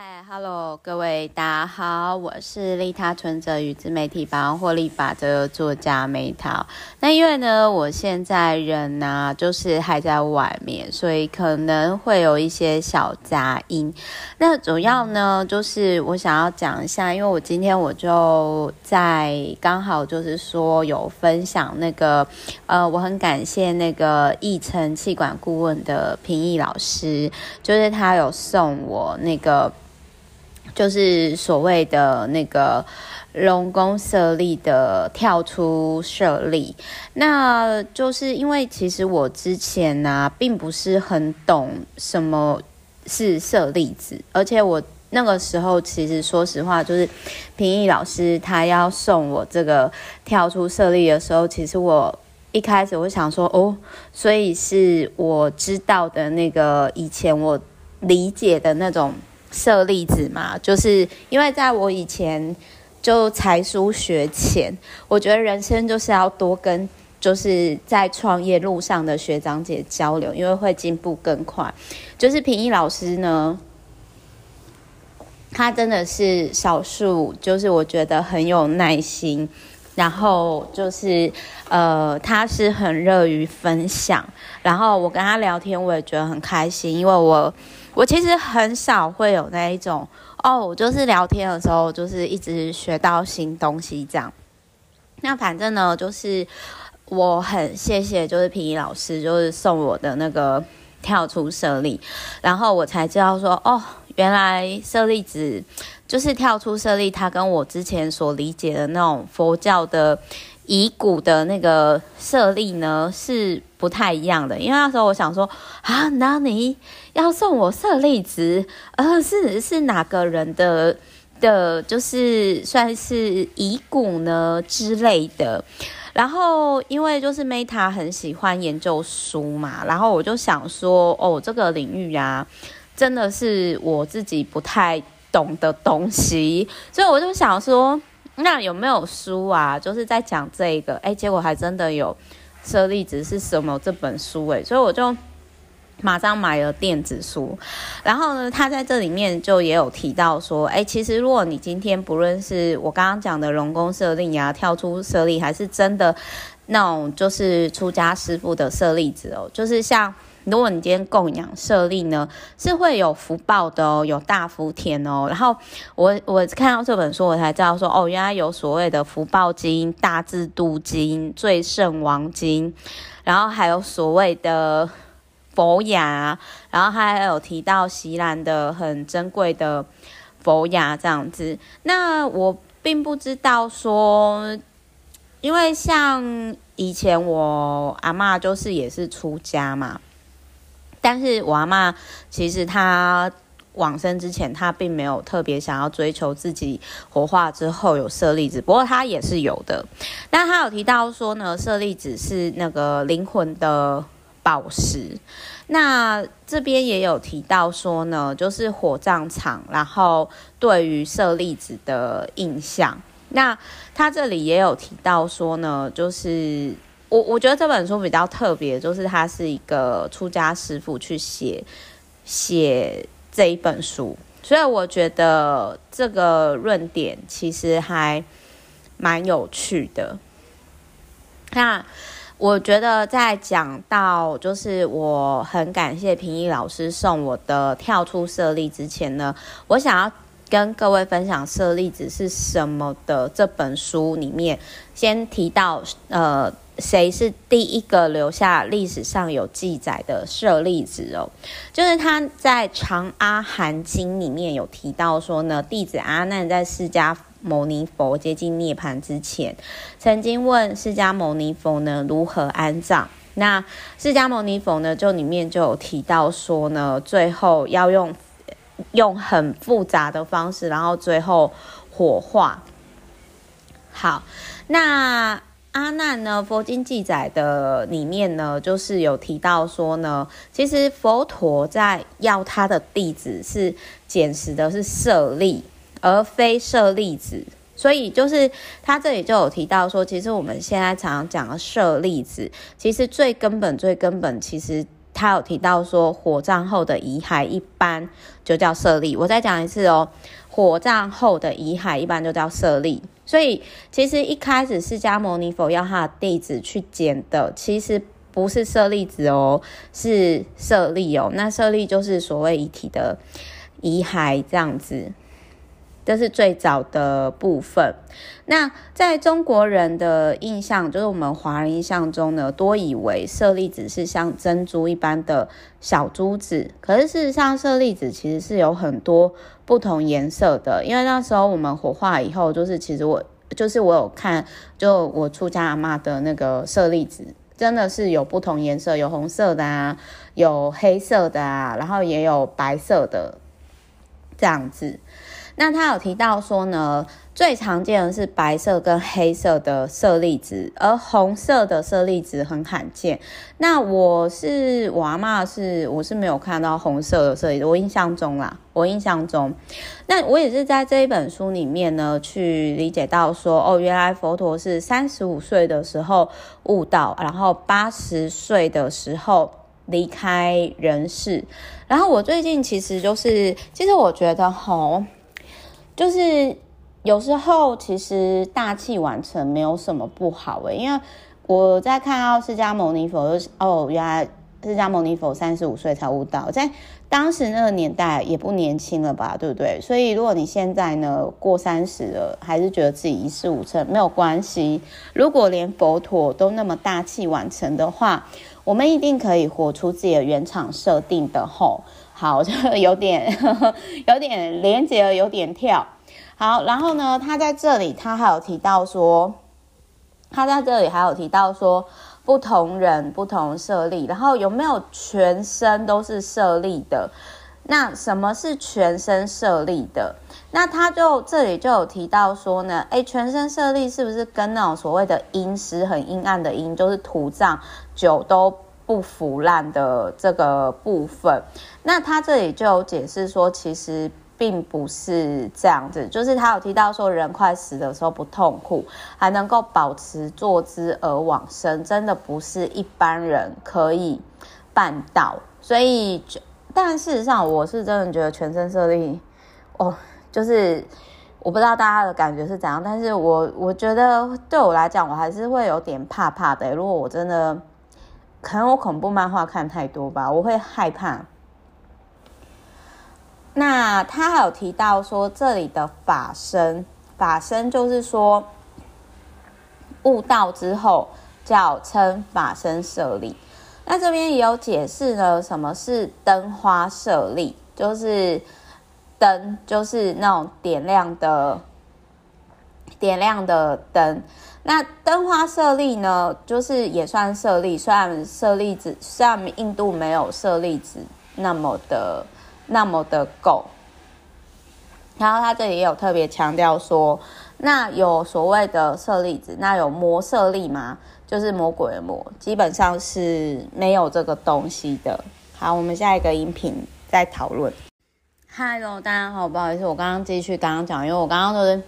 嗨哈喽各位大家好，我是利他存折与自媒体百万获利法则作家梅桃。那因为呢，我现在人呢、啊，就是还在外面，所以可能会有一些小杂音。那主要呢，就是我想要讲一下，因为我今天我就在刚好就是说有分享那个，呃，我很感谢那个义成气管顾问的平易老师，就是他有送我那个。就是所谓的那个龙宫设立的跳出设立，那就是因为其实我之前呢、并不是很懂什么是设立子，而且我那个时候其实说实话，就是平易老师他要送我这个跳出设立的时候，其实我一开始我想说哦，所以是我知道的那个以前我理解的那种。舍利子嘛，就是因为在我以前就才疏学浅，我觉得人生就是要多跟就是在创业路上的学长姐交流，因为会进步更快。就是平易老师呢，他真的是少数，就是我觉得很有耐心，然后就是呃，他是很乐于分享，然后我跟他聊天，我也觉得很开心，因为我。我其实很少会有那一种哦，就是聊天的时候，就是一直学到新东西这样。那反正呢，就是我很谢谢，就是平易老师，就是送我的那个跳出舍利，然后我才知道说，哦，原来舍利子就是跳出舍利，它跟我之前所理解的那种佛教的。遗骨的那个舍利呢，是不太一样的，因为那时候我想说啊，那你要送我舍利子，呃，是是哪个人的的，就是算是遗骨呢之类的。然后因为就是 Meta 很喜欢研究书嘛，然后我就想说，哦，这个领域啊，真的是我自己不太懂的东西，所以我就想说。那有没有书啊？就是在讲这个，哎，结果还真的有《舍利子是什么》这本书，哎，所以我就马上买了电子书。然后呢，他在这里面就也有提到说，哎，其实如果你今天不论是我刚刚讲的龙宫舍利啊，跳出舍利，还是真的那种就是出家师傅的舍利子哦，就是像。如果你今天供养舍利呢，是会有福报的哦，有大福田哦。然后我我看到这本书，我才知道说，哦，原来有所谓的福报经、大智度经、最胜王经，然后还有所谓的佛牙，然后还有提到锡兰的很珍贵的佛牙这样子。那我并不知道说，因为像以前我阿嬷就是也是出家嘛。但是我阿嬷其实她往生之前，她并没有特别想要追求自己火化之后有舍利子，不过她也是有的。那她有提到说呢，舍利子是那个灵魂的宝石。那这边也有提到说呢，就是火葬场，然后对于舍利子的印象。那他这里也有提到说呢，就是。我我觉得这本书比较特别，就是它是一个出家师傅去写写这一本书，所以我觉得这个论点其实还蛮有趣的。那我觉得在讲到就是我很感谢平易老师送我的跳出舍利之前呢，我想要跟各位分享舍利子是什么的这本书里面，先提到呃。谁是第一个留下历史上有记载的舍利子哦？就是他在《长阿含经》里面有提到说呢，弟子阿难在释迦牟尼佛接近涅槃之前，曾经问释迦牟尼佛呢如何安葬。那释迦牟尼佛呢就里面就有提到说呢，最后要用用很复杂的方式，然后最后火化。好，那。阿难呢？佛经记载的里面呢，就是有提到说呢，其实佛陀在要他的弟子是捡拾的是舍利，而非舍利子。所以就是他这里就有提到说，其实我们现在常常讲的舍利子，其实最根本、最根本，其实。他有提到说，火葬后的遗骸一般就叫舍利。我再讲一次哦，火葬后的遗骸一般就叫舍利。所以其实一开始释迦牟尼佛要他的弟子去捡的，其实不是舍利子哦，是舍利哦。那舍利就是所谓遗体的遗骸这样子。这是最早的部分。那在中国人的印象，就是我们华人印象中呢，多以为舍利子是像珍珠一般的小珠子。可是事实上，舍利子其实是有很多不同颜色的。因为那时候我们火化以后，就是其实我就是我有看，就我出家阿嬷的那个舍利子，真的是有不同颜色，有红色的啊，有黑色的啊，然后也有白色的这样子。那他有提到说呢，最常见的是白色跟黑色的色粒子，而红色的色粒子很罕见。那我是我阿嬷是我是没有看到红色的色粒子，我印象中啦，我印象中，那我也是在这一本书里面呢去理解到说，哦，原来佛陀是三十五岁的时候悟道，然后八十岁的时候离开人世。然后我最近其实就是，其实我觉得吼。就是有时候其实大器晚成没有什么不好诶，因为我在看到释迦牟尼佛，哦，原来释迦牟尼佛三十五岁才悟道，在当时那个年代也不年轻了吧，对不对？所以如果你现在呢过三十了，还是觉得自己一事无成，没有关系。如果连佛陀都那么大器晚成的话，我们一定可以活出自己的原厂设定的吼。好，就有点呵呵有点连接了，有点跳。好，然后呢，他在这里他还有提到说，他在这里还有提到说，不同人不同设立，然后有没有全身都是设立的？那什么是全身设立的？那他就这里就有提到说呢，诶，全身设立是不是跟那种所谓的阴湿很阴暗的阴，就是土葬久都不腐烂的这个部分？那他这里就有解释说，其实并不是这样子，就是他有提到说，人快死的时候不痛苦，还能够保持坐姿而往生，真的不是一般人可以办到，所以。但事实上，我是真的觉得全身设立，哦，就是我不知道大家的感觉是怎样，但是我我觉得对我来讲，我还是会有点怕怕的。如果我真的，可能我恐怖漫画看太多吧，我会害怕。那他还有提到说，这里的法身，法身就是说悟道之后叫称法身舍利。那这边也有解释了，什么是灯花舍利，就是灯，就是那种点亮的、点亮的灯。那灯花舍利呢，就是也算舍利，虽然舍利子，虽然印度没有舍利子那么的、那么的够。然后他这里也有特别强调说，那有所谓的舍利子，那有魔舍利吗？就是魔鬼的魔，基本上是没有这个东西的。好，我们下一个音频再讨论。Hello，大家好，不好意思，我刚刚继续刚刚讲，因为我刚刚就是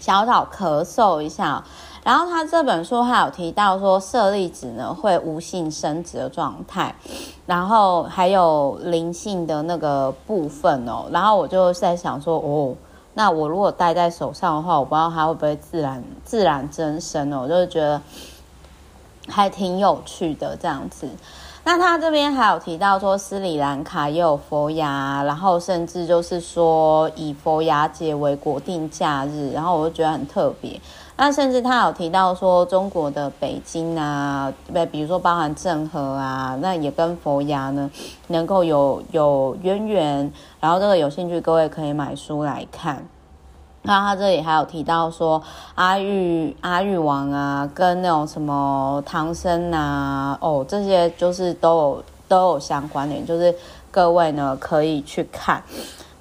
小小咳嗽一下。然后他这本书还有提到说，舍利子呢会无性生殖的状态，然后还有灵性的那个部分哦。然后我就在想说，哦。那我如果戴在手上的话，我不知道它会不会自然自然增生哦，我就是觉得还挺有趣的这样子。那他这边还有提到说，斯里兰卡也有佛牙，然后甚至就是说以佛牙节为国定假日，然后我就觉得很特别。那甚至他有提到说，中国的北京啊，对，比如说包含郑和啊，那也跟佛牙呢能够有有渊源。然后这个有兴趣，各位可以买书来看。那他这里还有提到说，阿育阿育王啊，跟那种什么唐僧啊，哦，这些就是都有都有相关联，就是各位呢可以去看。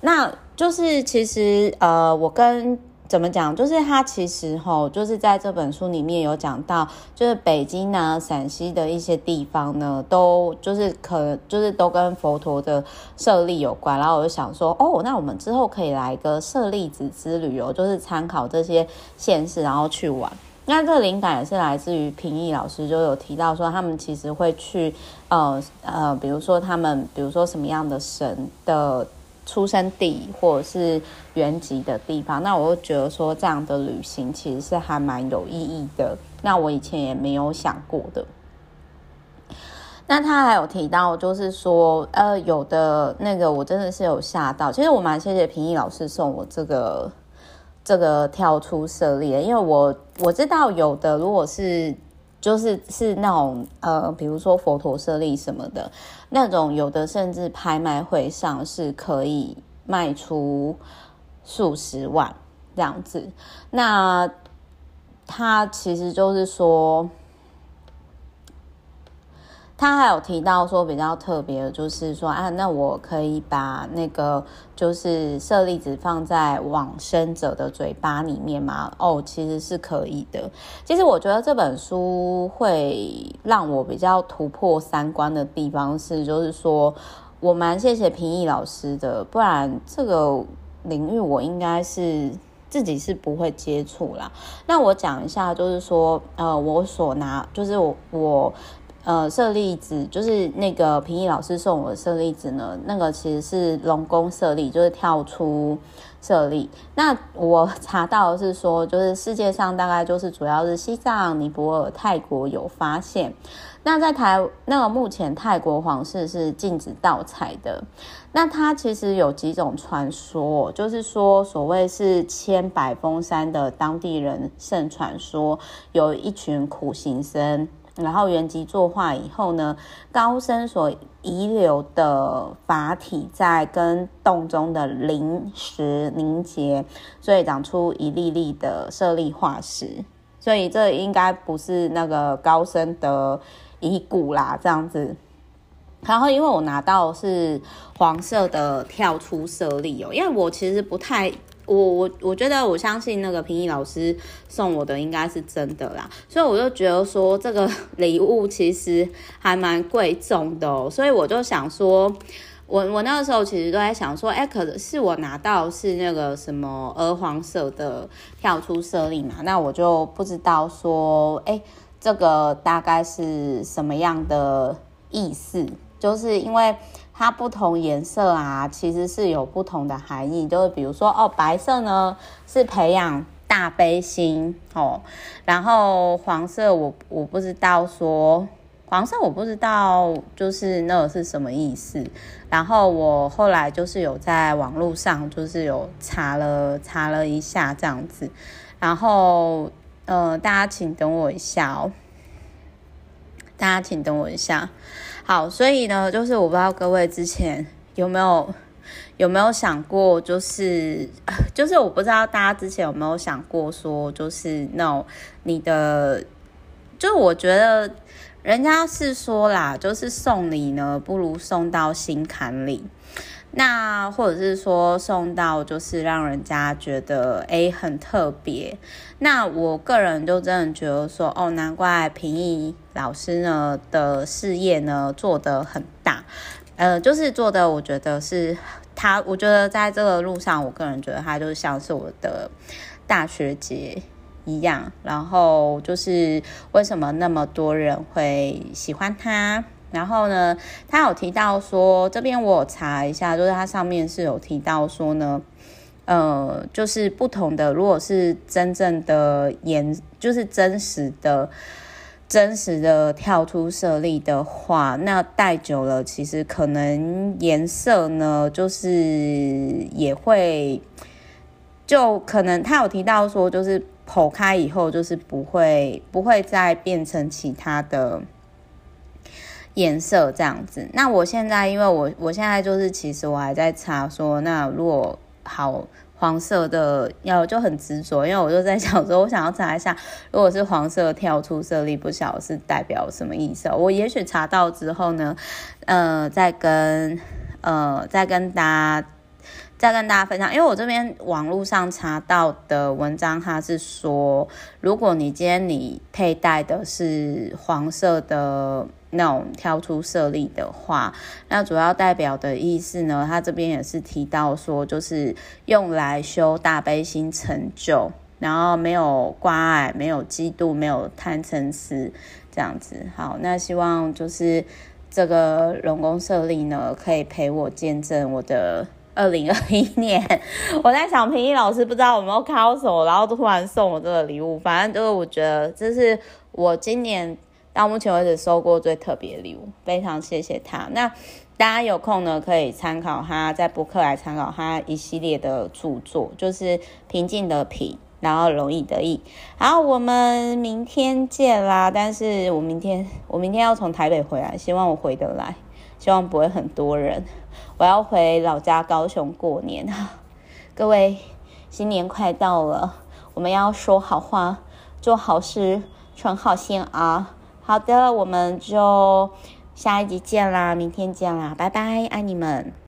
那就是其实呃，我跟。怎么讲？就是他其实吼，就是在这本书里面有讲到，就是北京啊、陕西的一些地方呢，都就是可就是都跟佛陀的舍利有关。然后我就想说，哦，那我们之后可以来一个舍利子之旅哦，就是参考这些县市，然后去玩。那这个灵感也是来自于平易老师，就有提到说，他们其实会去，呃呃，比如说他们，比如说什么样的神的出生地或者是原籍的地方，那我就觉得说，这样的旅行其实是还蛮有意义的。那我以前也没有想过的。那他还有提到，就是说，呃，有的那个我真的是有吓到。其实我蛮谢谢平易老师送我这个。这个跳出舍利，因为我我知道有的，如果是就是是那种呃，比如说佛陀舍利什么的那种，有的甚至拍卖会上是可以卖出数十万这样子。那他其实就是说。他还有提到说比较特别的，就是说啊，那我可以把那个就是舍利子放在往生者的嘴巴里面吗？哦，其实是可以的。其实我觉得这本书会让我比较突破三观的地方是，就是说我蛮谢谢平易老师的，不然这个领域我应该是自己是不会接触啦。那我讲一下，就是说呃，我所拿就是我我。呃，舍利子就是那个平易老师送我的舍利子呢，那个其实是龙宫舍利，就是跳出舍利。那我查到的是说，就是世界上大概就是主要是西藏、尼泊尔、泰国有发现。那在台那个目前泰国皇室是禁止盗采的。那它其实有几种传说，就是说所谓是千百峰山的当地人盛传说，有一群苦行僧。然后圆寂作化以后呢，高僧所遗留的法体在跟洞中的灵石凝结，所以长出一粒粒的舍利化石。所以这应该不是那个高僧的遗骨啦，这样子。然后因为我拿到是黄色的跳出舍利哦，因为我其实不太。我我我觉得我相信那个平易老师送我的应该是真的啦，所以我就觉得说这个礼物其实还蛮贵重的，所以我就想说，我我那个时候其实都在想说，哎，可是我拿到是那个什么鹅黄色的跳出舍利嘛，那我就不知道说，哎，这个大概是什么样的意思，就是因为。它不同颜色啊，其实是有不同的含义。就是比如说，哦，白色呢是培养大悲心哦，然后黄色我我不知道说黄色我不知道就是那个是什么意思。然后我后来就是有在网络上就是有查了查了一下这样子，然后呃，大家请等我一下哦，大家请等我一下。好，所以呢，就是我不知道各位之前有没有有没有想过，就是 就是我不知道大家之前有没有想过说，就是那种你的，就我觉得人家是说啦，就是送礼呢，不如送到心坎里。那或者是说送到就是让人家觉得诶很特别，那我个人就真的觉得说哦，难怪平易老师呢的事业呢做得很大，呃，就是做的我觉得是他，我觉得在这个路上，我个人觉得他就像是我的大学姐一样，然后就是为什么那么多人会喜欢他。然后呢，他有提到说，这边我查一下，就是它上面是有提到说呢，呃，就是不同的，如果是真正的颜，就是真实的、真实的跳出设立的话，那戴久了，其实可能颜色呢，就是也会，就可能他有提到说，就是剖开以后，就是不会不会再变成其他的。颜色这样子，那我现在因为我我现在就是其实我还在查说，那如果好黄色的要就很执着，因为我就在想说，我想要查一下，如果是黄色跳出设立，不晓是代表什么意思。我也许查到之后呢，呃，再跟呃再跟大家再跟大家分享，因为我这边网络上查到的文章，它是说，如果你今天你佩戴的是黄色的。那种跳出舍利的话，那主要代表的意思呢，它这边也是提到说，就是用来修大悲心成就，然后没有挂碍，没有嫉妒，没有贪嗔痴，这样子。好，那希望就是这个龙宫设立呢，可以陪我见证我的二零二一年。我在想，平易老师不知道有没有看到什么，然后突然送我这个礼物。反正就是我觉得这是我今年到目前为止收过最特别的礼物，非常谢谢他。那。大家有空呢，可以参考他在博客来参考他一系列的著作，就是平静的平，然后容易得意。好，我们明天见啦！但是我明天我明天要从台北回来，希望我回得来，希望不会很多人。我要回老家高雄过年。各位，新年快到了，我们要说好话，做好事，存好心啊！好的，我们就。下一集见啦，明天见啦，拜拜，爱你们。